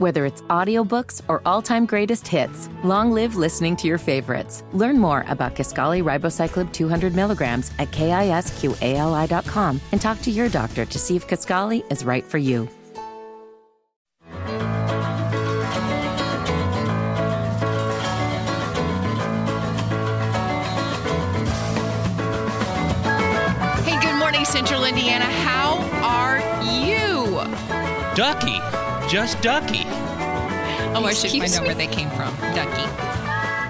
Whether it's audiobooks or all-time greatest hits, long live listening to your favorites. Learn more about Kisqali Ribociclib 200 milligrams at kisqali.com and talk to your doctor to see if Kisqali is right for you. Hey, good morning, Central Indiana. How are you? Ducky. Just Ducky. Oh, I should Excuse find out me? where they came from. Ducky.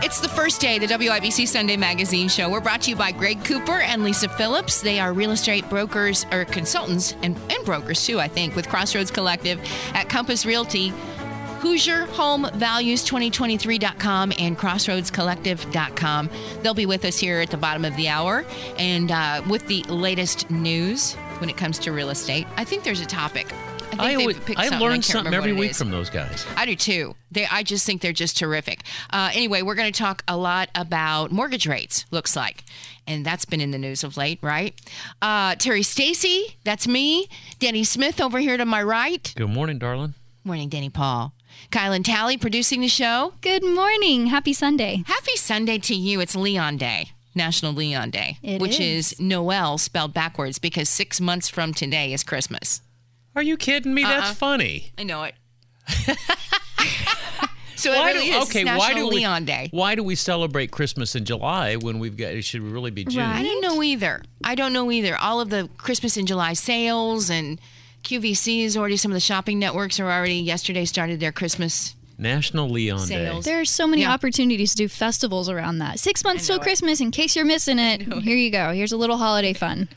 It's the first day, the WIBC Sunday Magazine Show. We're brought to you by Greg Cooper and Lisa Phillips. They are real estate brokers or consultants and, and brokers too, I think, with Crossroads Collective at Compass Realty. HoosierHomeValues2023.com and CrossroadsCollective.com. They'll be with us here at the bottom of the hour and uh, with the latest news when it comes to real estate. I think there's a topic. I, think I, they've always, picked I something. learn can't something every week from those guys. I do too. They, I just think they're just terrific. Uh, anyway, we're going to talk a lot about mortgage rates. Looks like, and that's been in the news of late, right? Uh, Terri Stacy, that's me. Danny Smith over here to my right. Good morning, darling. Morning, Danny Paul. Kylan Talley producing the show. Good morning. Happy Sunday. Happy Sunday to you. It's Leon Day. National Leon Day, It which is. is Noel spelled backwards because six months from today is Christmas. Are you kidding me? Uh-uh. That's funny. I know it. so Why it really do, is. okay, It's why National do we Leon Day. Why do we celebrate Christmas in July when we've got it should really be June? I don't know either. I don't know either. All of the Christmas in July sales and QVC is already some of the shopping networks are already yesterday started their Christmas. National Leon Sales. Day. There are so many Yeah. opportunities to do festivals around that. Six months till it. Christmas, in case you're missing it. Here you go. Here's a little holiday fun.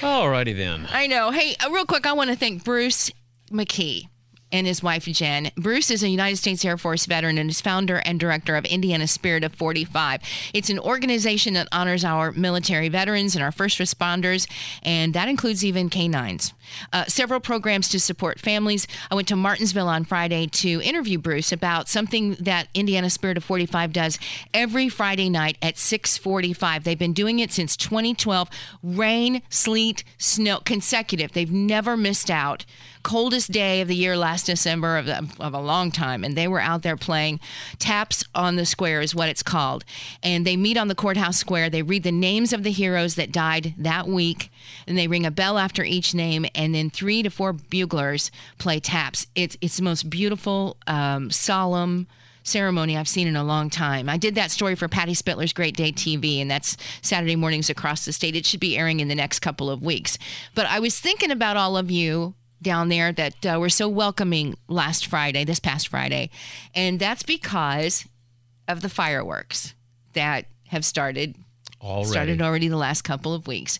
Alrighty then. I know. Hey, uh, real quick, I want to thank Bruce McKee and his wife Jen. Bruce is a United States Air Force veteran and is founder and director of Indiana Spirit of 45. It's an organization that honors our military veterans and our first responders, and that includes even canines. Uh, several programs to support families. I went to Martinsville on Friday to interview Bruce about something that Indiana Spirit of 45 does every Friday night at 6:45. They've been doing it since 2012. Rain, sleet, snow, consecutive. They've never missed out. Coldest day of the year last December of, of a long time, and they were out there playing. Taps on the Square is what it's called, and they meet on the courthouse square. They read the names of the heroes that died that week, and they ring a bell after each name, and then three to four buglers play taps. It's it's the most beautiful, um, solemn ceremony I've seen in a long time. I did that story for Patty Spitler's Great Day TV, and that's Saturday mornings across the state. It should be airing in the next couple of weeks. But I was thinking about all of you down there that uh, were so welcoming last Friday, this past Friday, and that's because of the fireworks that have started Already. started already the last couple of weeks.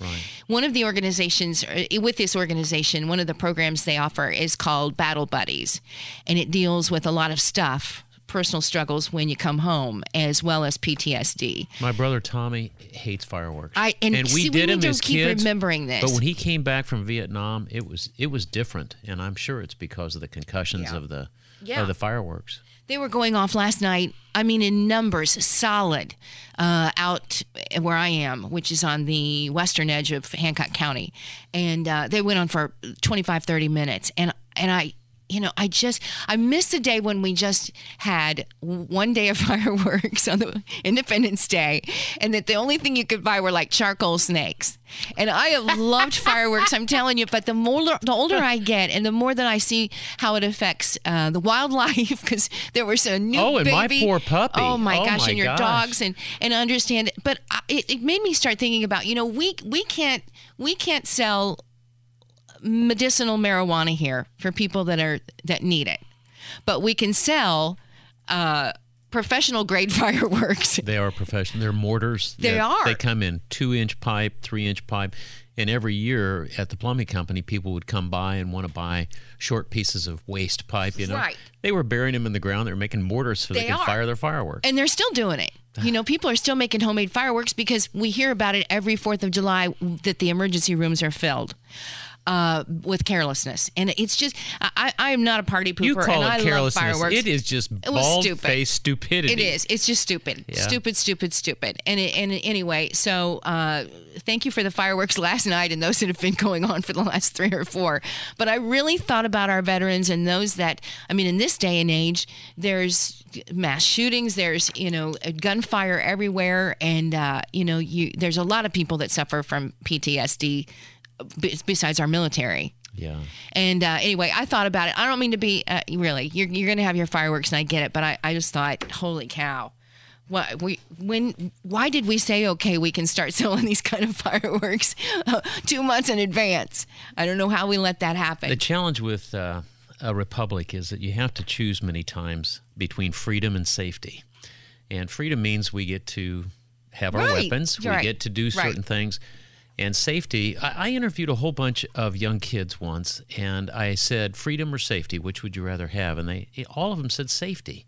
One of the organizations, uh, with this organization, one of the programs they offer is called Battle Buddies, and it deals with a lot of stuff, personal struggles when you come home, as well as PTSD. My brother Tommy hates fireworks. I and, we see, did we him to as keep kids. remembering this. But when he came back from Vietnam, it was it was different, and I'm sure it's because of the concussions Yeah. of the Yeah. of the fireworks. They were going off last night. I mean, in numbers, solid uh, out where I am, which is on the western edge of Hancock County, and uh, they went on for 25, 30 minutes. And and I, you know, I just I missed the day when we just had one day of fireworks on the Independence Day, and that the only thing you could buy were like charcoal snakes. And I have loved fireworks. I'm telling you, but the more the older I get, and the more that I see how it affects uh, the wildlife, because there was a new Oh, and my poor puppy. Oh my Oh, gosh, my and your gosh. dogs, and and understand it. But I, it, it made me start thinking about you know we we can't we can't sell medicinal marijuana here for people that are that need it, but we can sell. Uh, professional grade fireworks They are professional. They're mortars. They that- are. They come in two inch pipe, three inch pipe, and every year at the plumbing company, people would come by and want to buy short pieces of waste pipe. You know, Right. they were burying them in the ground. They were making mortars so they, They could are. fire their fireworks. And they're still doing it. You know, people are still making homemade fireworks because we hear about it every 4th of July that the emergency rooms are filled. Uh, with carelessness. And it's just, I, I am not a party pooper. You call and it I love carelessness. fireworks. It is just bald stupid. faced stupidity. It is. It's just stupid. Yeah. Stupid, stupid, stupid. And it, and anyway, so uh, thank you for the fireworks last night and those that have been going on for the last three or four. But I really thought about our veterans and those that, I mean, in this day and age, there's mass shootings, there's, you know, gunfire everywhere. And, uh, you know, you there's a lot of people that suffer from PTSD besides our military. Yeah. And uh, anyway, I thought about it. I don't mean to be uh, really. You're, you're going to have your fireworks, and I get it. But I, I just thought, holy cow, what we when why did we say okay we can start selling these kind of fireworks uh, two months in advance? I don't know how we let that happen. The challenge with uh, a republic is that you have to choose many times between freedom and safety. And freedom means we get to have our Right. weapons, we right. get to do Right. certain things. And safety, I, I interviewed a whole bunch of young kids once, and I said, freedom or safety, which would you rather have? And they, all of them said safety.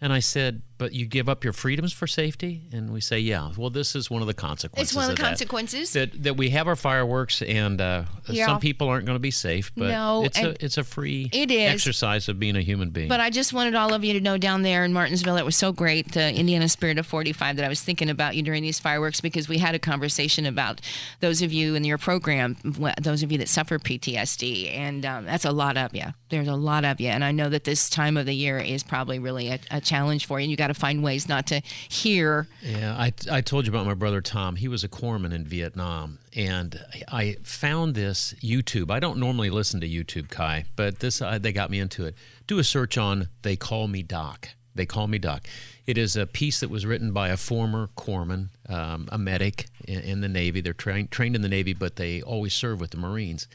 And I said, but you give up your freedoms for safety? And we say, yeah. Well, this is one of the consequences. it's one of the that. consequences. That, that we have our fireworks, and uh, Yeah. some people aren't going to be safe, but No, it's a it's a free it is. exercise of being a human being. But I just wanted all of you to know down there in Martinsville, it was so great, the Indiana Spirit of 45, that I was thinking about you during these fireworks because we had a conversation about those of you in your program, those of you that suffer PTSD. And um, that's a lot of you. There's a lot of you. And I know that this time of the year is probably really a, a challenge for you. And you got to find ways not to hear. Yeah, I, I told you about my brother Tom. He was a corpsman in Vietnam, and I found this YouTube. I don't normally listen to YouTube, Kai, but this uh, they got me into it. Do a search on "They Call Me Doc." They call me Doc. It is a piece that was written by a former corpsman, um, a medic in, in the Navy. They're trained trained in the Navy, but they always serve with the Marines.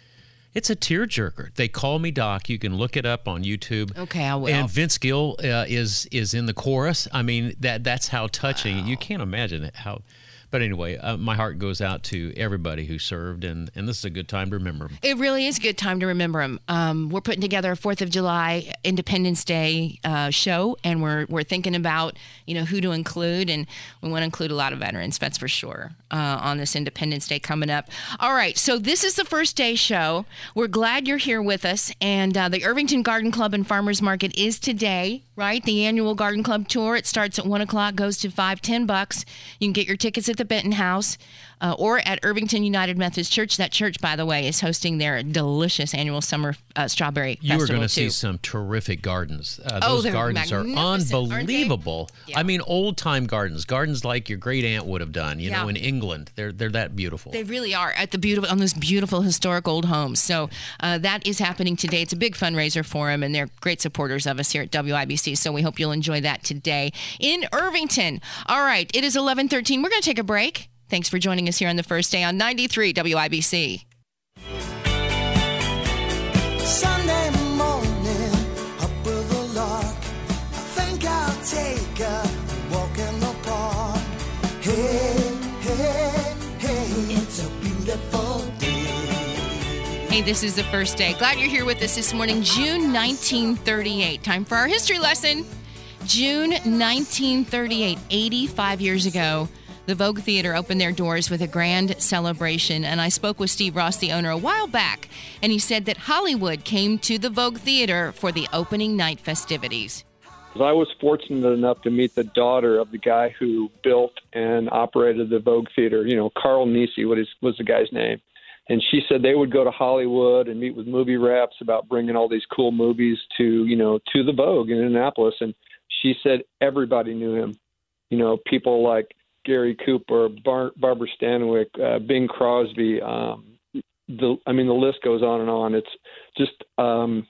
It's a tearjerker. They call me Doc. You can look it up on YouTube. Okay, I will. And Vince Gill uh, is is in the chorus. I mean that that's how touching. You can't imagine it, how. But anyway, uh, my heart goes out to everybody who served, and, and this is a good time to remember them. It really is a good time to remember them. Um, we're putting together a Fourth of July Independence Day uh, show, and we're we're thinking about you know who to include, and we want to include a lot of veterans. That's for sure uh, on this Independence Day coming up. All right, so this is the first day show. We're glad you're here with us, and uh, the Irvington Garden Club and Farmers Market is today. Right, the annual Garden Club tour. It starts at one o'clock, goes to five, ten bucks. You can get your tickets at the Benton House uh, or at Irvington United Methodist Church. That church, by the way, is hosting their delicious annual summer uh, strawberry You are going to see some terrific gardens. Uh, Oh, those gardens are magnificent, aren't they? unbelievable. Yeah. I mean, old time gardens, gardens like your great aunt would have done. You know, in England, they're they're that beautiful. They really are at the beautiful on those beautiful historic old homes. So uh, that is happening today. It's a big fundraiser for them, and they're great supporters of us here at WIBC. So we hope you'll enjoy that today in Irvington. All right, it is eleven thirteen. We're going to take a break. Thanks for joining us here on the first day on ninety three WIBC. Sunday morning, up with a lark. I think I'll take a walk in the park. Hey, hey, hey, it's a beautiful day. Hey, this is the first day. Glad you're here with us this morning, June 1938. Time for our history lesson. June 1938, 85 years ago, the Vogue Theater opened their doors with a grand celebration. And I spoke with Steve Ross, the owner, a while back, and he said that Hollywood came to the Vogue Theater for the opening night festivities. I was fortunate enough to meet the daughter of the guy who built and operated the Vogue Theater. You know, Carl Nisi, was the guy's name? And she said they would go to Hollywood and meet with movie reps about bringing all these cool movies to you know to the Vogue in Indianapolis. And she said everybody knew him. You know, people like Gary Cooper, Bar- Barbara Stanwyck, uh, Bing Crosby. Um, the I mean, the list goes on and on. It's just um,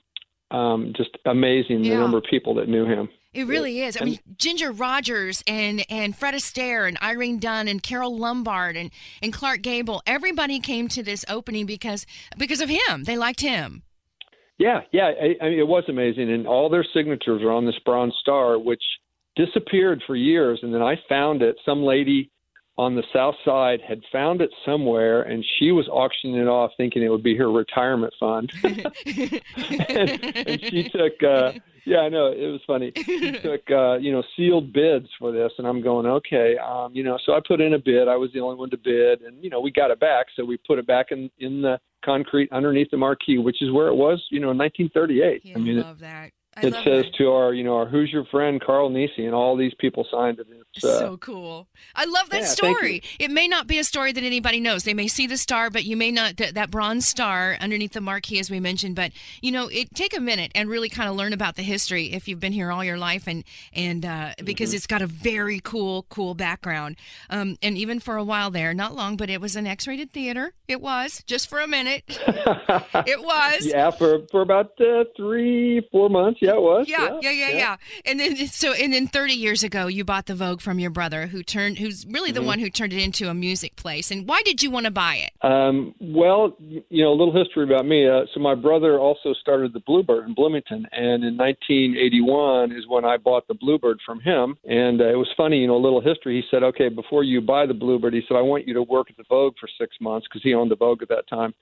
um, just amazing Yeah. the number of people that knew him. It really is. I mean, Ginger Rogers and and Fred Astaire and Irene Dunne and Carole Lombard and and Clark Gable. Everybody came to this opening because because of him. They liked him. Yeah, yeah. I, I mean, it was amazing, and all their signatures are on this bronze star, which disappeared for years, and then I found it. Some lady on the south side had found it somewhere, and she was auctioning it off, thinking it would be her retirement fund. and, and she took, uh, yeah, I know it was funny. She took, uh, you know, sealed bids for this, and I'm going, okay, um, you know. So I put in a bid. I was the only one to bid, and you know, we got it back, so we put it back in in the concrete underneath the marquee, which is where it was, you know, in 1938. Yeah, I mean, it, love that. I it says that. to our, you know, our who's your friend, Carl Nisi, and all these people signed it. It's, uh, so cool. I love that yeah, story. It may not be a story that anybody knows. They may see the star, but you may not th- that bronze star underneath the marquee, as we mentioned. But you know, it take a minute and really kind of learn about the history if you've been here all your life, and and uh, because Mm-hmm. it's got a very cool, cool background. Um, and even for a while there, not long, but it was an X-rated theater. It was just for a minute. it was. yeah, for for about uh, three, four months. Yeah, it was. Yeah, yeah, yeah, yeah, And then so and then 30 years ago you bought the Vogue from your brother who turned who's really Mm-hmm. the one who turned it into a music place. And why did you want to buy it? Um, well, you know, a little history about me. Uh, so my brother also started the Bluebird in Bloomington, and in 1981 is when I bought the Bluebird from him. And uh, it was funny, you know, a little history. He said, "Okay, before you buy the Bluebird, he said I want you to work at the Vogue for six months because he owned the Vogue at that time."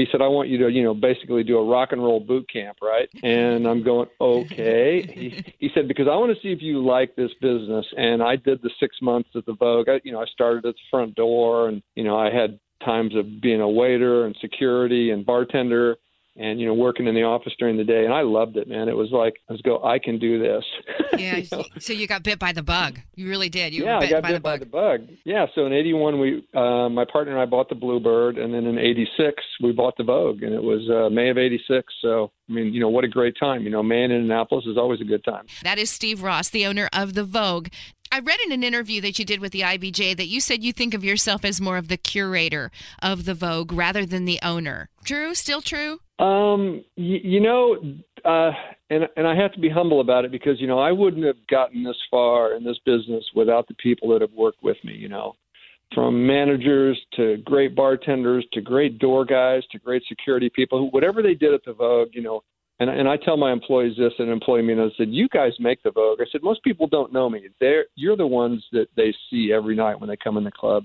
He said, "I want you to, you know, basically do a rock and roll boot camp, right?" And I'm going, "Okay." He, he said, "Because I want to see if you like this business." And I did the six months at the Vogue. I, you know, I started at the front door, and you know, I had times of being a waiter and security and bartender and you know working in the office during the day and i loved it man it was like i was go i can do this Yeah, You know? so you got bit by the bug. You really did. You yeah were i got by bit the by the bug yeah so in 81 we uh, my partner and i bought the bluebird and then in 86 we bought the vogue and it was uh, may of 86 so i mean you know what a great time you know man in indianapolis is always a good time That is Steve Ross, the owner of the Vogue. I read in an interview that you did with the IBJ that you said you think of yourself as more of the curator of the Vogue rather than the owner. True? Still true? Um, y- you know, uh, and and I have to be humble about it because you know I wouldn't have gotten this far in this business without the people that have worked with me. You know, from managers to great bartenders to great door guys to great security people whatever they did at the Vogue, you know. And, and I tell my employees this at an employee meeting. I said, "You guys make the Vogue." I said, "Most people don't know me. They're you're the ones that they see every night when they come in the club."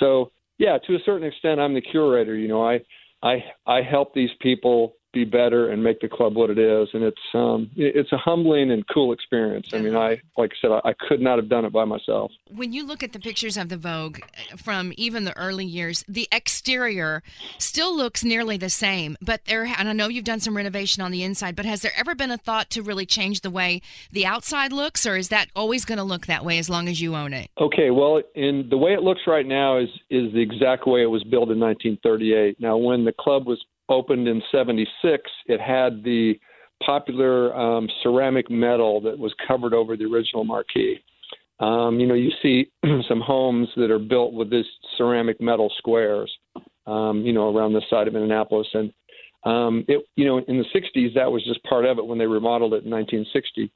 So yeah, to a certain extent, I'm the curator. You know, I I I help these people be better and make the club what it is, and it's um it's a humbling and cool experience. I mean, I like I said, I, I could not have done it by myself. When you look at the pictures of the Vogue uh, from even the early years, the exterior still looks nearly the same. But there, and I know you've done some renovation on the inside, but has there ever been a thought to really change the way the outside looks, or is that always going to look that way as long as you own it? Okay, well, in the way it looks right now is is the exact way it was built in 1938. Now, when the club was opened in '76, it had the popular um, ceramic metal that was covered over the original marquee. Um, you know, you see some homes that are built with this ceramic metal squares, um, you know, around the side of Indianapolis, and um, it, you know, in the '60s that was just part of it when they remodeled it in 1960.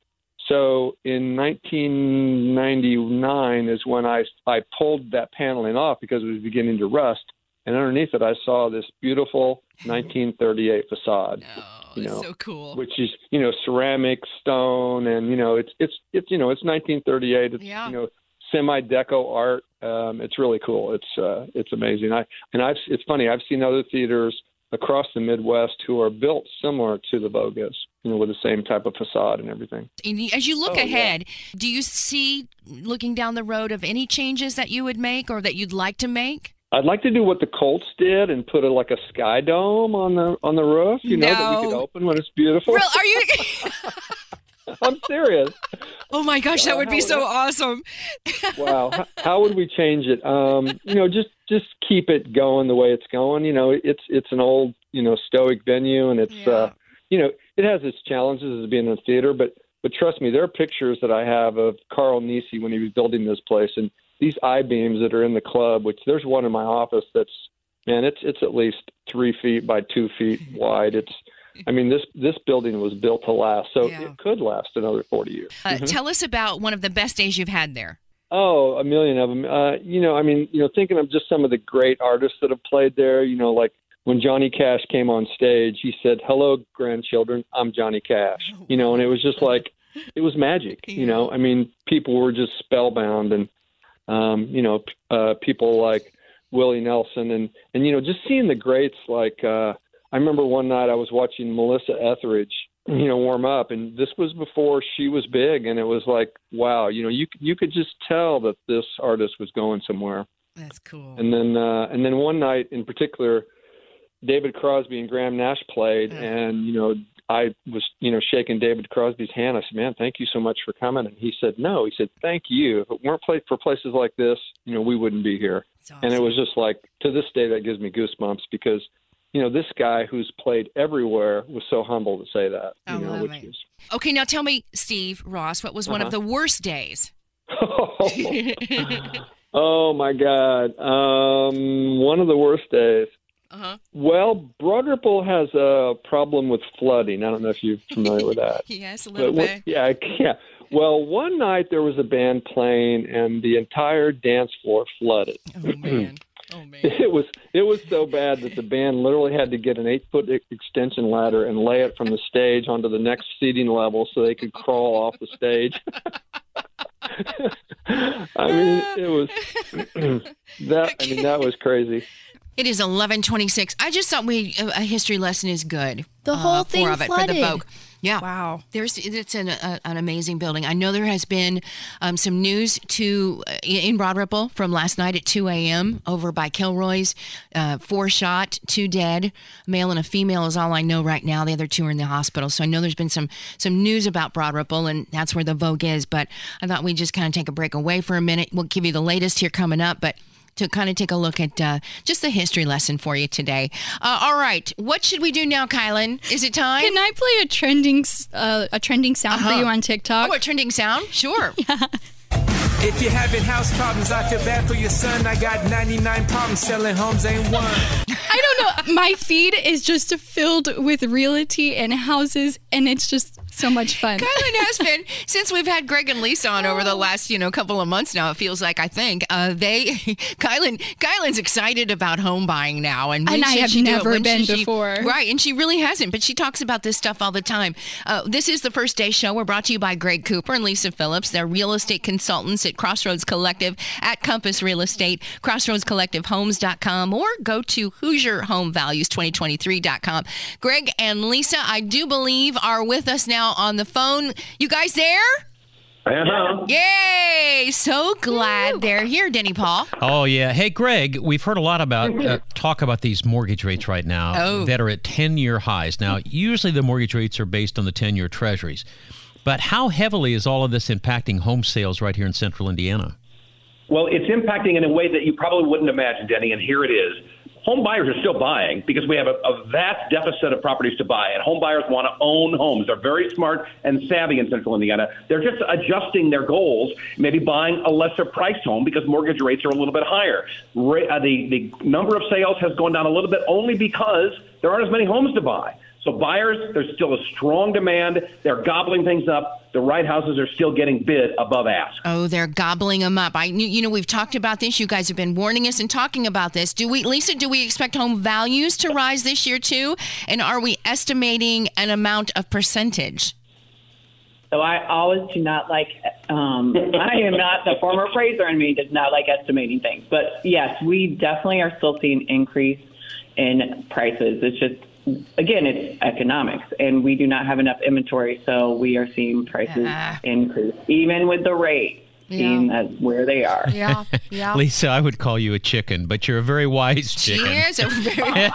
So in 1999 is when I I pulled that paneling off because it was beginning to rust, and underneath it I saw this beautiful 1938 facade, Oh, You it's know, so cool. which is you know ceramic, stone, and you know it's it's it's you know it's 1938. It's Yeah. you know semi deco art. Um, it's really cool. It's uh, it's amazing. I and I've it's funny. I've seen other theaters across the Midwest who are built similar to the Vogue is, you know, with the same type of facade and everything. And as you look Oh, yeah. ahead, do you see looking down the road of any changes that you would make or that you'd like to make? I'd like to do what the Colts did and put a, like a sky dome on the on the roof, you know, that we could open when it's beautiful. Real? Are you? I'm serious. oh my gosh, that Uh, would be how- so awesome. Wow, how, how would we change it? Um, you know, just just keep it going the way it's going. You know, it's it's an old you know stoic venue, and it's Yeah. uh, you know it has its challenges as being a theater, but but trust me, there are pictures that I have of Carl Nisi when he was building this place, and these I beams that are in the club. Which there's one in my office that's man, it's it's at least three feet by two feet wide. It's I mean this this building was built to last, so Yeah. it could last another forty years. Uh, Tell us about one of the best days you've had there. Oh, a million of them. Uh, you know, I mean, you know, thinking of just some of the great artists that have played there. You know, like when Johnny Cash came on stage, he said, "Hello, grandchildren. I'm Johnny Cash." You know, and it was just like it was magic. You know, I mean, people were just spellbound, and um, you know, uh, people like Willie Nelson, and and you know, just seeing the greats. Like uh, I remember one night I was watching Melissa Etheridge you know warm up and this was before she was big and it was like wow you know you you could just tell that this artist was going somewhere That's cool. and then uh and then one night in particular David Crosby and Graham Nash played, and you know I was you know shaking David Crosby's hand. I said, "Man, thank you so much for coming." And he said, "No," he said, "Thank you. If it weren't for places like this, you know, we wouldn't be here." And it was just like to this day that gives me goosebumps because you know this guy who's played everywhere was so humble to say that. Oh, you know, which it. is Okay, now tell me, Steve Ross, what was one of Uh-huh. the worst days? oh my God. Um, one of the worst days. Uh-huh. Well, Broad Ripple has a problem with flooding. I don't know if you're familiar with that. Yes, a little one- bit. yeah, yeah. Well, one night there was a band playing, and the entire dance floor flooded. Oh man. Oh man. It was it was so bad that the band literally had to get an eight foot extension ladder and lay it from the stage onto the next seating level so they could crawl off the stage. I mean, it was that. I mean, that was crazy. It is eleven twenty six. I just thought we a history lesson is good. The uh, whole thing of it for the Vogue. Yeah. Wow. There's it's an a, an amazing building. I know there has been um, some news to uh, in Broad Ripple from last night at 2 a.m. over by Kilroy's. Uh, four shot, two dead. Male and a female is all I know right now. The other two are in the hospital. So I know there's been some some news about Broad Ripple, and that's where the Vogue is. But I thought we'd just kind of take a break away for a minute. We'll give you the latest here coming up, but. To kind of take a look at uh, just the history lesson for you today. Uh, all right, what should we do now, Kylan? Is it time? Can I play a trending uh, a trending sound for Uh-huh. you on TikTok? Oh, a trending sound? Sure. If you're having house problems, I feel bad for your son. I got 99 problems selling homes, ain't one. I don't know. My feed is just filled with realty and houses, and it's just so much fun. Kylan has been since we've had Greg and Lisa on over the last you know couple of months now. It feels like I think uh, they Kylan Kylan's excited about home buying now, and And I have she do it? never been she- before. right? And she really hasn't, but she talks about this stuff all the time. Uh, this is the first day show. We're brought to you by Greg Cooper and Lisa Phillips. They're real estate consultants at Crossroads Collective at Compass Real Estate, CrossroadsCollectiveHomes.com, or go to HoosierHomeValues2023.com. Greg and Lisa, I do believe, are with us now on the phone. You guys there? Uh-huh. Yay! So glad they're here, Denny Paul. Oh yeah. Hey Greg, we've heard a lot about uh, talk about these mortgage rates right now Oh. that are at 10-year highs. Now, usually the mortgage rates are based on the 10-year treasuries. But how heavily is all of this impacting home sales right here in central Indiana? Well, it's impacting in a way that you probably wouldn't imagine, Denny, and here it is. Home buyers are still buying because we have a, a vast deficit of properties to buy, and home buyers want to own homes. They're very smart and savvy in central Indiana. They're just adjusting their goals, maybe buying a lesser priced home because mortgage rates are a little bit higher. Uh, the, the number of sales has gone down a little bit only because there aren't as many homes to buy. So buyers, there's still a strong demand. They're gobbling things up. The right houses are still getting bid above ask. Oh, they're gobbling them up. I, you know, we've talked about this. You guys have been warning us and talking about this. Do we, Lisa? Do we expect home values to rise this year too? And are we estimating an amount of percentage? So I always do not like. Um, I am not the former appraiser in me does not like estimating things. But yes, we definitely are still seeing increase in prices. It's just again, it's economics, and we do not have enough inventory, so we are seeing prices Yeah. increase even with the rate being Yeah. at where they are. Yeah, yeah. Lisa, I would call you a chicken, but you're a very wise chicken. Cheers. A very-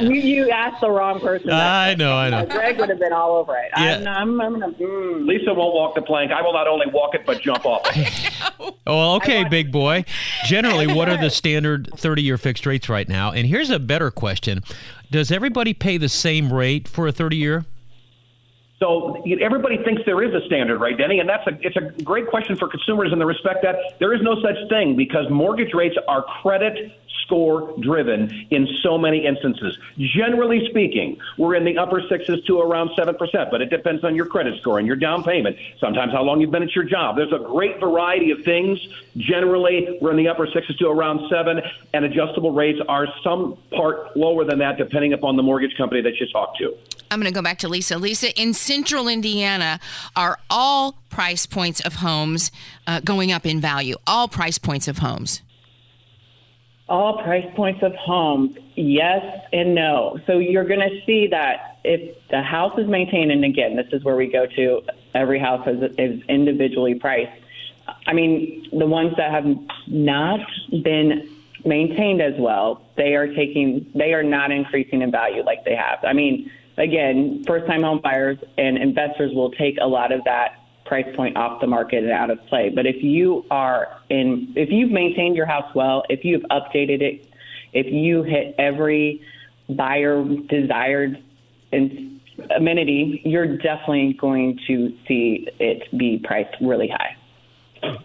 you, you asked the wrong person. I know, I know. Greg would have been all over it. Yeah. I'm, I'm, I'm gonna. Mm. Lisa won't walk the plank. I will not only walk it but jump off it. Oh, okay, big boy. Generally, what are the standard 30 year fixed rates right now? And here's a better question Does everybody pay the same rate for a 30 year? So everybody thinks there is a standard, right, Denny? And that's a it's a great question for consumers in the respect that there is no such thing because mortgage rates are credit score driven in so many instances. Generally speaking, we're in the upper sixes to around seven percent, but it depends on your credit score and your down payment. Sometimes how long you've been at your job. There's a great variety of things. Generally, we're in the upper sixes to around seven, and adjustable rates are some part lower than that, depending upon the mortgage company that you talk to. I'm going to go back to Lisa. Lisa, in central Indiana, are all price points of homes uh, going up in value? All price points of homes. All price points of homes, yes and no. So you're going to see that if the house is maintained, and again, this is where we go to every house is, is individually priced. I mean, the ones that have not been maintained as well, they are taking they are not increasing in value like they have. I mean, again, first time home buyers and investors will take a lot of that price point off the market and out of play. But if you are in if you've maintained your house well, if you've updated it, if you hit every buyer desired amenity, you're definitely going to see it be priced really high.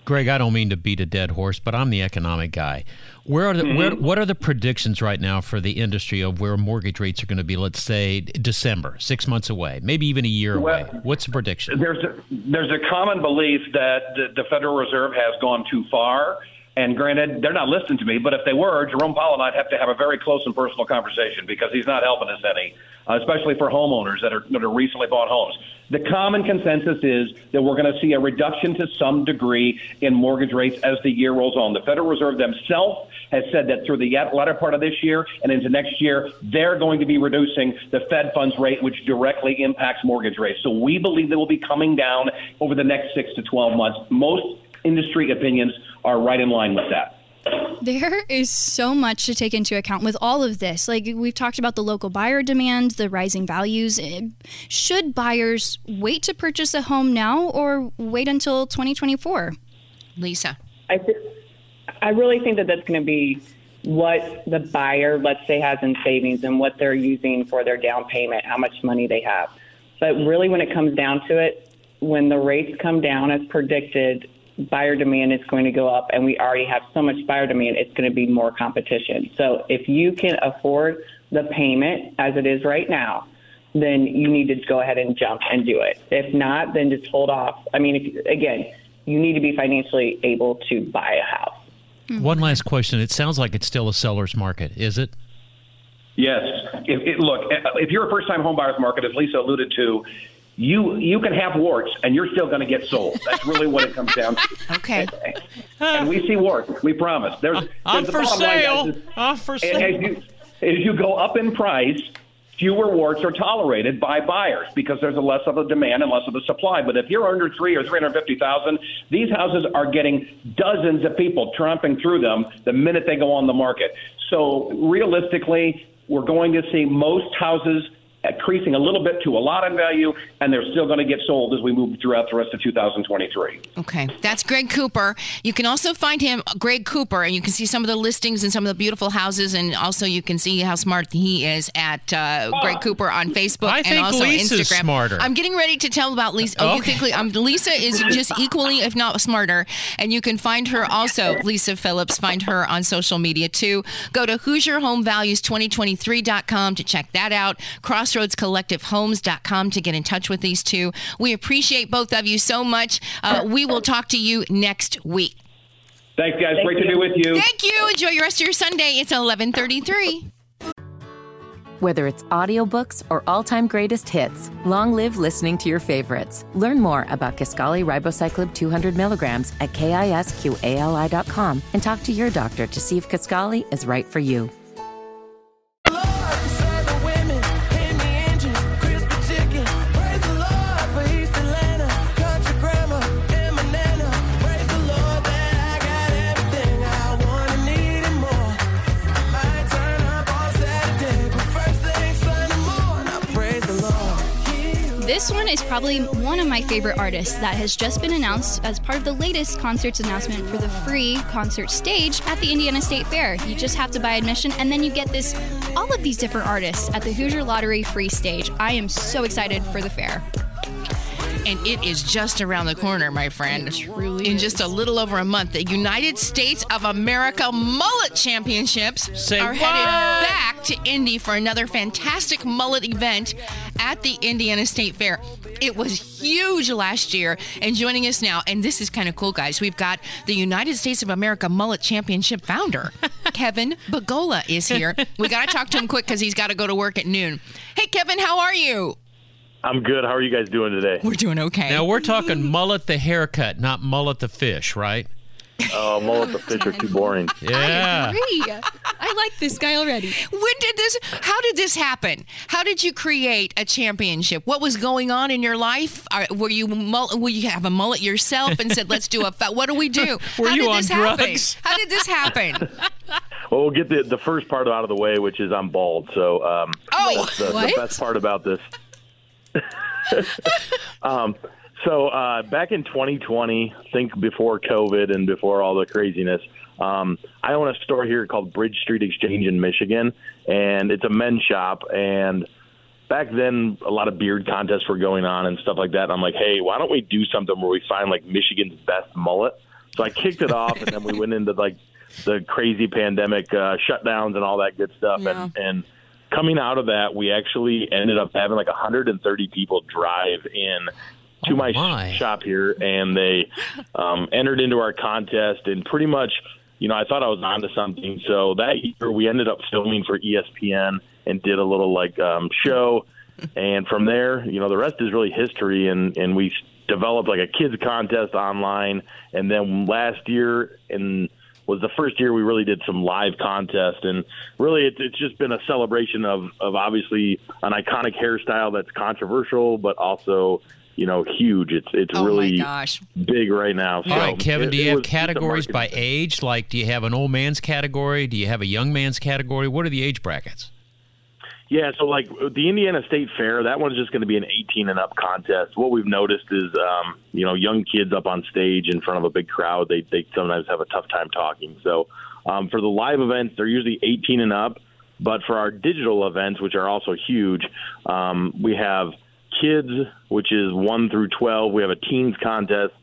Greg, I don't mean to beat a dead horse, but I'm the economic guy. Where are the Mm-hmm. where, what are the predictions right now for the industry of where mortgage rates are going to be? Let's say December, six months away, maybe even a year Well, away. What's the prediction? There's a, there's a common belief that the, the Federal Reserve has gone too far. And granted, they're not listening to me, but if they were, Jerome Powell and I'd have to have a very close and personal conversation because he's not helping us any, uh, especially for homeowners that are, that are recently bought homes. The common consensus is that we're going to see a reduction to some degree in mortgage rates as the year rolls on. The Federal Reserve themselves has said that through the latter part of this year and into next year, they're going to be reducing the Fed funds rate, which directly impacts mortgage rates. So we believe they will be coming down over the next six to 12 months. Most industry opinions are right in line with that. There is so much to take into account with all of this. Like we've talked about the local buyer demand, the rising values. Eh, Should buyers wait to purchase a home now or wait until 2024? Lisa. I th- I really think that that's going to be what the buyer, let's say, has in savings and what they're using for their down payment, how much money they have. But really, when it comes down to it, when the rates come down as predicted, buyer demand is going to go up, and we already have so much buyer demand, it's going to be more competition. So if you can afford the payment as it is right now, then you need to go ahead and jump and do it. If not, then just hold off. I mean, if, again, you need to be financially able to buy a house. Mm-hmm. One last question. It sounds like it's still a seller's market, is it? Yes. If, it, look, if you're a first-time home buyer's market, as Lisa alluded to, you you can have warts and you're still going to get sold. That's really what it comes down to. Okay. And we see warts. We promise. There's, uh, I'm there's the for line, sale. I'm for as sale. you, as you go up in price, fewer warts are tolerated by buyers because there's a less of a demand and less of a supply. But if you're under three or three hundred fifty thousand, these houses are getting dozens of people tromping through them the minute they go on the market. So realistically, we're going to see most houses increasing a little bit to a lot in value, and they're still going to get sold as we move throughout the rest of 2023. Okay, that's Greg Cooper. You can also find him, Greg Cooper, and you can see some of the listings and some of the beautiful houses, and also you can see how smart he is at uh, Greg Cooper on Facebook I and also Lisa's Instagram. Smarter. I'm getting ready to tell about Lisa. Oh, you Okay. think um, Lisa is just equally, if not smarter, and you can find her also, Lisa Phillips. Find her on social media too. Go to HoosierHomeValues2023.com to check that out. CrossroadsCollectiveHomes.com to get in touch with these two. We appreciate both of you so much. Uh, we will talk to you next week. Thanks, guys. Great to be with you. Thank you. Enjoy your rest of your Sunday. It's 1133. Whether it's audiobooks or all-time greatest hits, long live listening to your favorites. Learn more about Kisqali Ribociclib 200 milligrams at kisqali.com and talk to your doctor to see if Kisqali is right for you. This one is probably one of my favorite artists that has just been announced as part of the latest concerts announcement for the free concert stage at the Indiana State Fair. You just have to buy admission and then you get this all of these different artists at the Hoosier Lottery free stage. I am so excited for the fair. And it is just around the corner, my friend. In just a little over a month, the United States of America Mullet Championships Say are what? headed back to Indy for another fantastic mullet event at the Indiana State Fair. It was huge last year, and joining us now, and this is kind of cool, guys. We've got the United States of America Mullet Championship founder, Kevin Begola, is here. We got to talk to him quick because he's got to go to work at noon. Hey, Kevin, how are you? I'm good. How are you guys doing today? We're doing okay. Now we're talking mullet the haircut, not mullet the fish, right? Oh, mullet the fish are too boring. Yeah. Agree. I like this guy already. When did this? How did this happen? How did you create a championship? What was going on in your life? Are, were you mull- were you have a mullet yourself and said, "Let's do a"? Fa- what do we do? Were How you did on this happen? drugs? How did this happen? well, we'll get the the first part out of the way, which is I'm bald. So um, Oh, that's the, the best part about this. um, so uh, back in 2020, think before COVID and before all the craziness, um, I own a store here called Bridge Street Exchange in Michigan, and it's a men's shop. And back then, a lot of beard contests were going on and stuff like that. And I'm like, hey, why don't we do something where we find like Michigan's best mullet? So I kicked it off, and then we went into like the crazy pandemic uh, shutdowns and all that good stuff. And, and coming out of that, we actually ended up having like 130 people drive in to my, sh- shop here, and they um, entered into our contest. And pretty much, you know, I thought I was onto something. So that year, we ended up filming for ESPN and did a little like um, show. And from there, you know, the rest is really history. And and we developed like a kids contest online. And then last year, and was the first year we really did some live contest and really it's, it's just been a celebration of, of obviously an iconic hairstyle that's controversial but also you know huge it's it's Oh, really gosh. big right now so All right, Kevin, it- do you have was just a categories by age? Like, do you have an old man's category? Do you have a young man's category? What are the age brackets? Yeah, so like the Indiana State Fair, that one's just going to be an 18 and up contest. What we've noticed is, um, you know, young kids up on stage in front of a big crowd, they they sometimes have a tough time talking. So um, for the live events, they're usually 18 and up. But for our digital events, which are also huge, um, we have kids, which is 1 through 12. We have a teens contest,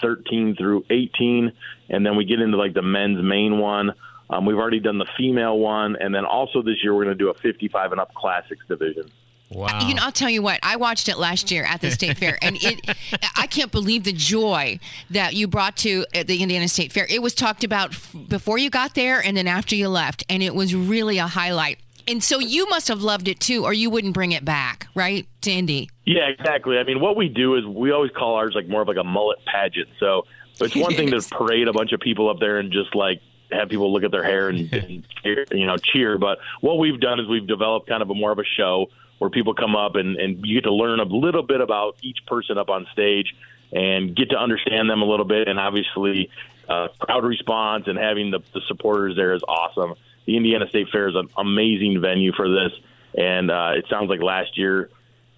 13 through 18, and then we get into like the men's main one. Um, we've already done the female one, and then also this year we're going to do a 55 and up classics division. Wow. You know, I'll tell you what. I watched it last year at the state fair, and it. I can't believe the joy that you brought to uh, the Indiana State Fair. It was talked about f- before you got there, and then after you left, and it was really a highlight. And so you must have loved it too, or you wouldn't bring it back, right, to Indy? Yeah, exactly. I mean, what we do is we always call ours like more of like a mullet pageant. So it's one thing to parade a bunch of people up there and just like have people look at their hair and, and cheer, you know cheer. But what we've done is we've developed kind of a more of a show where people come up and, and you get to learn a little bit about each person up on stage and get to understand them a little bit. And obviously, uh, crowd response and having the, the supporters there is awesome. The Indiana State Fair is an amazing venue for this, and uh, it sounds like last year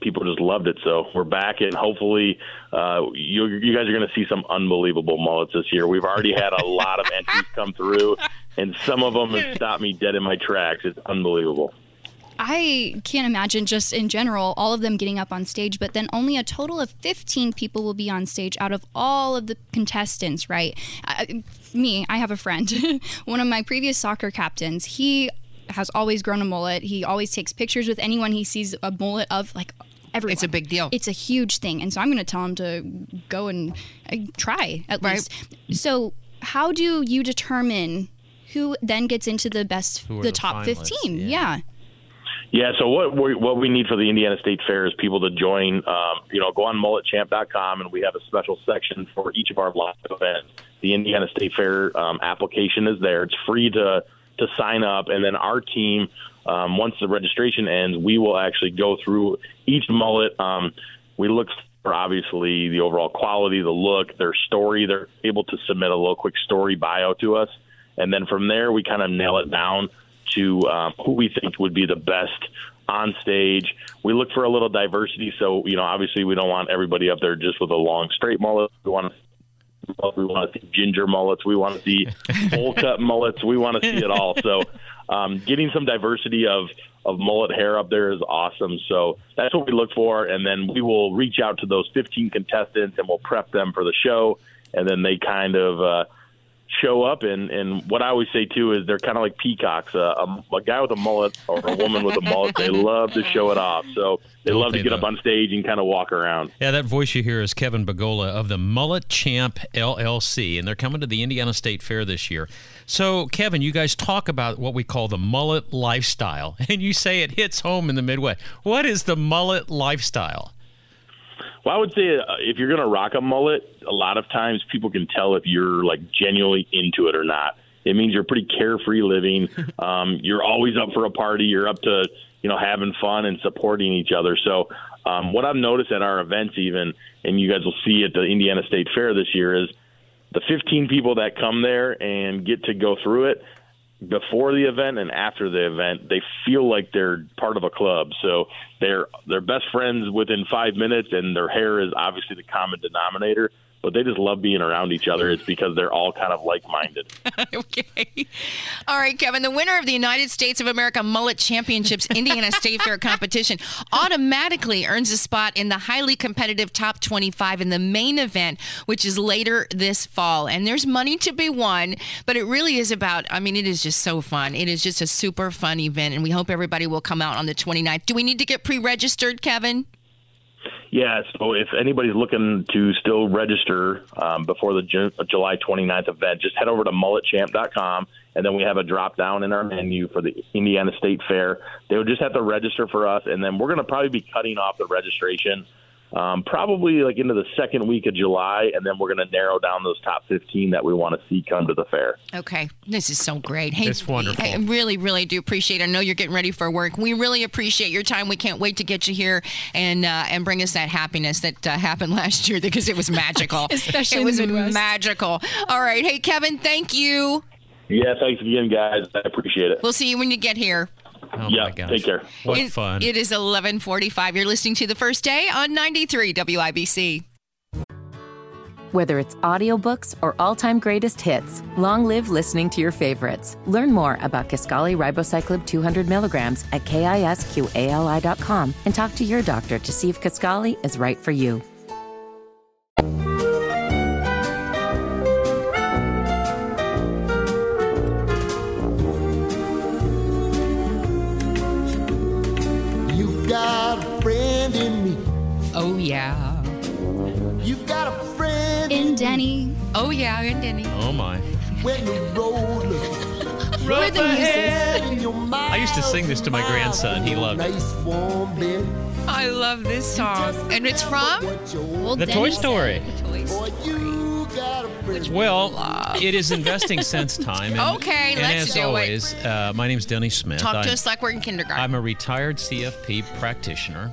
people just loved it. So we're back, and hopefully, uh, you you guys are going to see some unbelievable mullets this year. We've already had a lot of entries come through, and some of them have stopped me dead in my tracks. It's unbelievable. I can't imagine just in general all of them getting up on stage, but then only a total of 15 people will be on stage out of all of the contestants, right? I, me, I have a friend, one of my previous soccer captains. He has always grown a mullet. He always takes pictures with anyone he sees a mullet of, like everyone. It's a big deal. It's a huge thing, and so I'm going to tell him to go and uh, try at Right. least. So, how do you determine who then gets into the best, the the top finalists? 15? Yeah. yeah. Yeah, so what we, what we need for the Indiana State Fair is people to join. Um, you know, go on mulletchamp.com, and we have a special section for each of our live events. The Indiana State Fair um, application is there. It's free to to sign up, and then our team, um, once the registration ends, we will actually go through each mullet. Um, we look for obviously the overall quality, the look, their story. They're able to submit a little quick story bio to us, and then from there we kind of nail it down to um, who we think would be the best on stage. We look for a little diversity, so you know, obviously, we don't want everybody up there just with a long straight mullet. We want to. We want to see ginger mullets. We want to see bowl cut mullets. We want to see it all. So, um, getting some diversity of of mullet hair up there is awesome. So that's what we look for, and then we will reach out to those 15 contestants and we'll prep them for the show, and then they kind of uh, show up and and what I always say too is they're kind of like peacocks. Uh, a, a guy with a mullet or a woman with a mullet, they love to show it off. So they Don't love to they, get up on stage and kind of walk around. Yeah, that voice you hear is Kevin Begola of the Mullet Champ LLC, and they're coming to the Indiana State Fair this year. So, Kevin, you guys talk about what we call the mullet lifestyle, and you say it hits home in the Midwest. What is the mullet lifestyle? Well, I would say uh, if you're going to rock a mullet, a lot of times people can tell if you're like genuinely into it or not. It means you're pretty carefree living. Um, you're always up for a party. You're up to you know having fun and supporting each other. So um, what I've noticed at our events, even, and you guys will see at the Indiana State Fair this year, is the 15 people that come there and get to go through it before the event and after the event, they feel like they're part of a club. So they're they're best friends within five minutes, and their hair is obviously the common denominator. But they just love being around each other. It's because they're all kind of like minded. okay. All right, Kevin. The winner of the United States of America Mullet Championships Indiana State Fair competition automatically earns a spot in the highly competitive top 25 in the main event, which is later this fall. And there's money to be won, but it really is about, I mean, it is just so fun. It is just a super fun event, and we hope everybody will come out on the 29th. Do we need to get pre registered, Kevin? Yeah, so if anybody's looking to still register um, before the Ju- July 29th event, just head over to mulletchamp.com, and then we have a drop down in our menu for the Indiana State Fair. They would just have to register for us, and then we're going to probably be cutting off the registration um, probably like into the second week of July, and then we're going to narrow down those top 15 that we want to see come to the fair. Okay, this is so great. Hey, It's wonderful. I really, really do appreciate. it. I know you're getting ready for work. We really appreciate your time. We can't wait to get you here and uh, and bring us that happiness that uh, happened last year because it was magical. Especially it in was the magical. All right, hey Kevin, thank you. Yeah, thanks again, guys. I appreciate it. We'll see you when you get here. Oh yeah, my gosh. take care. What It- fun. It is 11:45. You're listening to the first day on 93 WIBC. Whether it's audiobooks or all-time greatest hits, long live listening to your favorites. Learn more about Kisqali Ribociclib 200 milligrams at kisqali.com and talk to your doctor to see if Kisqali is right for you. Oh yeah, and Denny. oh my. when the road looks We're the muses. in your mind. I used to sing this to my grandson. He loved it. nice warm bed. I love this song. And it's from What your Old The Toy. Story. boy, you got a. Well, it is investing sense time. And, Okay, and let's as do it. always, uh, my is Denny Smith. Talk to I'm- us like we're in kindergarten. I'm a retired CFP practitioner,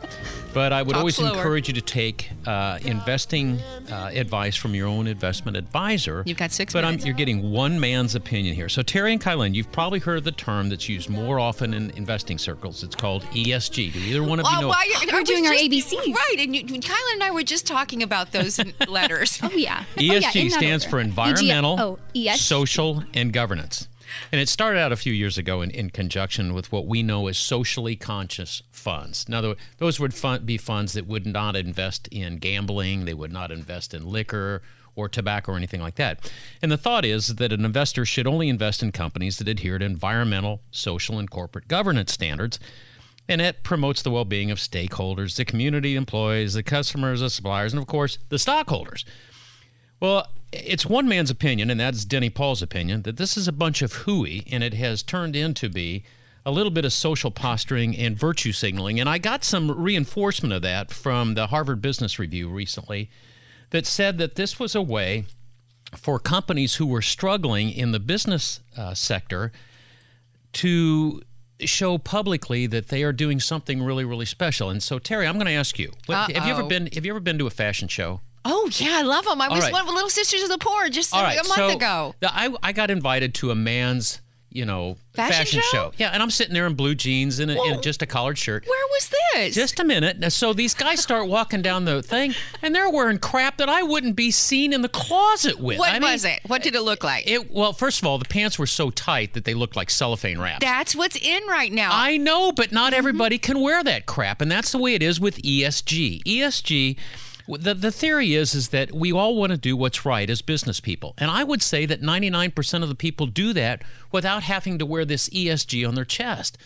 but I would Talk always slower. encourage you to take uh, investing uh, advice from your own investment advisor. You've got six But I'm, you're getting one man's opinion here. So, Terri and Kylan, you've probably heard of the term that's used more often in investing circles. It's called ESG. Do either one of you Well, know? why, We're I was doing our just- ABCs. Right, and you, Kyla and I were just talking about those letters. Oh, yeah. Oh, ESG yeah, in E stands order. for EG environmental, oh, ES. social, and governance. And it started out a few years ago in, in conjunction with what we know as socially conscious funds. Now, tho- those would be funds that would not invest in gambling, they would not invest in liquor or tobacco or anything like that. And the thought is that an investor should only invest in companies that adhere to environmental, social, and corporate governance standards. And it promotes the well being of stakeholders, the community, employees, the customers, the suppliers, and of course, the stockholders. Well, it's one man's opinion, and that's Denny Paul's opinion, that this is a bunch of hooey, and it has turned into be a little bit of social posturing and virtue signaling. And I got some reinforcement of that from the Harvard Business Review recently that said that this was a way for companies who were struggling in the business uh, sector to show publicly that they are doing something really, really special. And so, Terri, I'm going to ask you: what- Have you ever been? Have you ever been to a fashion show? Oh yeah, I love them. I All was right. one of Little Sisters of the Poor just right, a month so ago. the- I, I got invited to a man's, you know, Fashion show? Yeah, and I'm sitting there in blue jeans and, a- Whoa. and just a collared shirt. Where was this? Just a minute. Now, So these guys start walking down the thing, and they're wearing crap that I wouldn't be seen in the closet with. what I mean, was it? What did it look like? It well, first of all, the pants were so tight that they looked like cellophane wrap. That's what's in right now. I know, but Mm-hmm. not everybody can wear that crap, and that's the way it is with ESG. ESG. The, the theory is is that we all want to do what's right as business people. And I would say that 99% of the people do that without having to wear this ESG on their chest.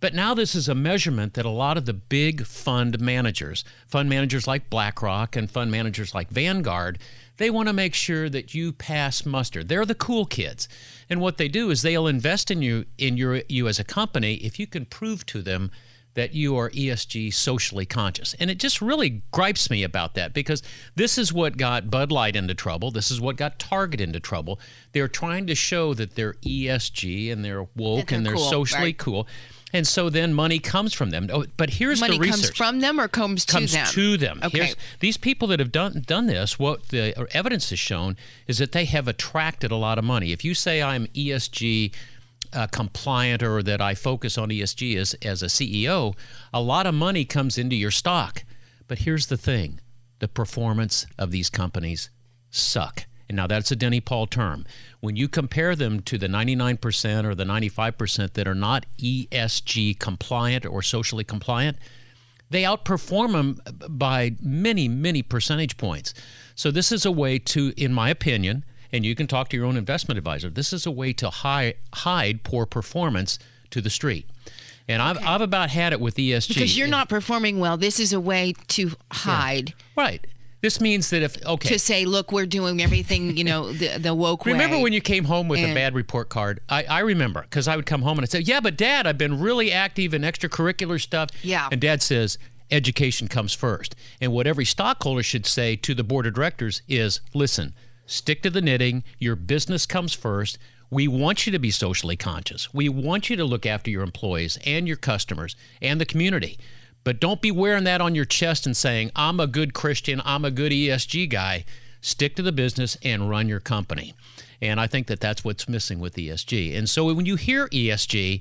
But now this is a measurement that a lot of the big fund managers, fund managers like BlackRock and fund managers like Vanguard, they want to make sure that you pass muster. They're the cool kids. And what they do is they'll invest in you in your you as a company if you can prove to them that you are ESG socially conscious. And it just really gripes me about that because this is what got Bud Light into trouble. This is what got Target into trouble. They're trying to show that they're ESG and they're woke they're and they're cool, socially right. cool. And so then money comes from them. Oh, but here's Money the research. Money comes from them or comes, comes to them? Comes to them. Okay. Here's, these people that have done done this, what the evidence has shown is that they have attracted a lot of money. If you say I'm ESG uh, compliant or that I focus on ESG as, as a CEO, a lot of money comes into your stock. But here's the thing the performance of these companies suck. And now that's a Denny Paul term. When you compare them to the 99% or the 95% that are not ESG compliant or socially compliant, they outperform them by many, many percentage points. So, this is a way to, in my opinion, and you can talk to your own investment advisor, this is a way to hide, hide poor performance to the street. And I've, I've about had it with ESG. Because you're not performing well, this is a way to hide. Right. This means that if okay to say, look, we're doing everything, you know, the, the woke remember way. when you came home with a bad report card? I, I remember because I would come home and I'd say, "Yeah, but Dad, I've been really active in extracurricular stuff." Yeah. And Dad says, "Education comes first. And what every stockholder should say to the board of directors is, "Listen, stick to the knitting. Your business comes first. We want you to be socially conscious. We want you to look after your employees and your customers and the community." But don't be wearing that on your chest and saying, I'm a good Christian, I'm a good ESG guy. Stick to the business and run your company. And I think that that's what's missing with ESG. And so when you hear ESG,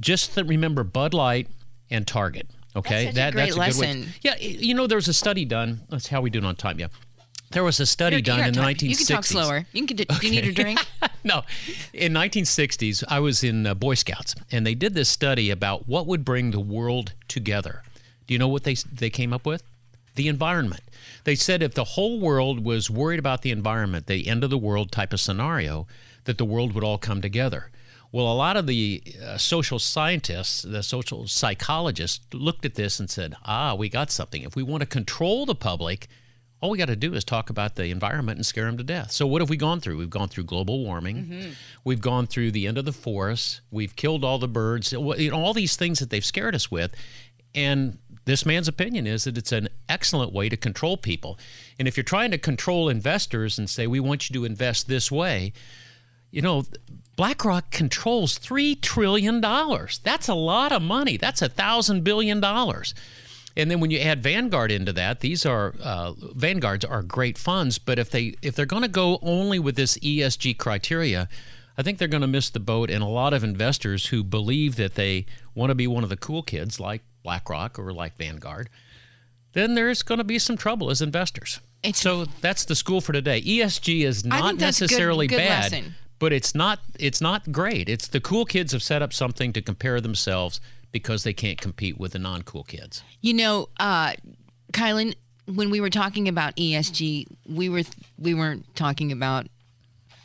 just remember Bud Light and Target. Okay, That's such a great good way. lesson. Yeah, you know, there was a study done. That's how we do it on time. Yeah, there was a study Here, done here, in the 1960s. You can talk slower. You can. Do you need a drink? no, in 1960s, I was in uh, Boy Scouts, and they did this study about what would bring the world together. Do you know what they they came up with? The environment. They said if the whole world was worried about the environment, the end of the world type of scenario, that the world would all come together. Well, a lot of the uh, social scientists, the social psychologists, looked at this and said, "Ah, we got something. If we want to control the public." All we got to do is talk about the environment and scare them to death. So what have we gone through? We've gone through global warming. Mm-hmm. We've gone through the end of the forests. We've killed all the birds. You know, all these things that they've scared us with. And this man's opinion is that it's an excellent way to control people. And if you're trying to control investors and say we want you to invest this way, you know, BlackRock controls three trillion dollars. That's a lot of money. That's a thousand billion dollars. And then when you add Vanguard into that, these are uh, Vanguards are great funds. But if they if they're going to go only with this ESG criteria, I think they're going to miss the boat. And a lot of investors who believe that they want to be one of the cool kids, like BlackRock or like Vanguard, then there's going to be some trouble as investors. so that's the school for today. ESG is not a good- necessarily good bad lesson. but it's not it's not great. It's the cool kids have set up something to compare themselves because they can't compete with the non-cool kids. You know, uh, Kylan, when we were talking about ESG, we were we weren't talking about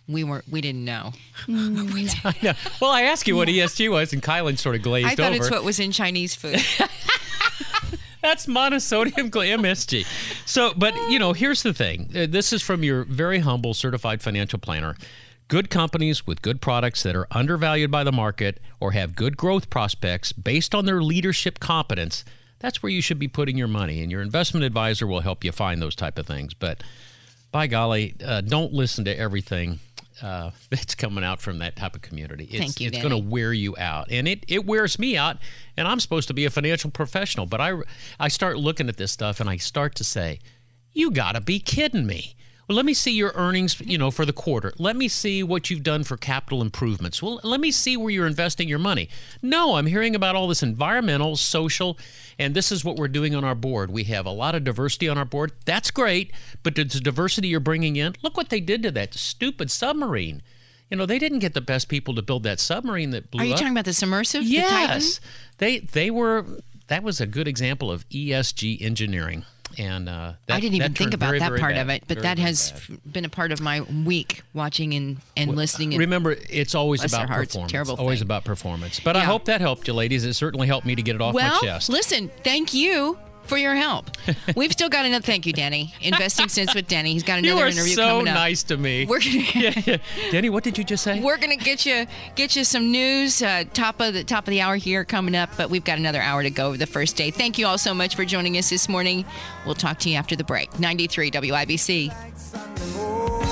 we weren't we didn't know. I know. Well, I asked you what ESG was, and Kylan sort of glazed over. I thought over. it's what was in Chinese food. That's monosodium gl- MSG. So, but you know, here's the thing. Uh, This is from your very humble certified financial planner. Good companies with good products that are undervalued by the market or have good growth prospects based on their leadership competence. That's where you should be putting your money, and your investment advisor will help you find those type of things. But by golly, uh, don't listen to everything uh, that's coming out from that type of community. It's, Thank you, It's going to wear you out, and it, it wears me out. And I'm supposed to be a financial professional, but I I start looking at this stuff and I start to say, you got to be kidding me. Well, let me see your earnings, you know, for the quarter. Let me see what you've done for capital improvements. Well, let me see where you're investing your money. No, I'm hearing about all this environmental, social, and this is what we're doing on our board. We have a lot of diversity on our board. That's great, but the diversity you're bringing in, look what they did to that stupid submarine. You know, they didn't get the best people to build that submarine that blew up. Are you up. talking about the submersive? The? Yes, they they were. That was a good example of ESG engineering, and uh, that, I didn't even think about very, that very part bad. of it, but Very, that has bad. been a part of my week watching and, and listening. And Remember, it's always about hearts, performance. terrible always thing. about performance. But I hope that helped you, ladies. It certainly helped me to get it off well, my chest. listen, thank you for your help. We've still got another. Thank you, Danny. Investing Sense with Danny. He's got you another are interview so coming up. nice to me. We're gonna, yeah, yeah. Danny, what did you just say? We're gonna get you get you some news. Uh, top of the top of the hour here coming up, but we've got another hour to go over the first day. Thank you all so much for joining us this morning. We'll talk to you after the break. 93 WIBC.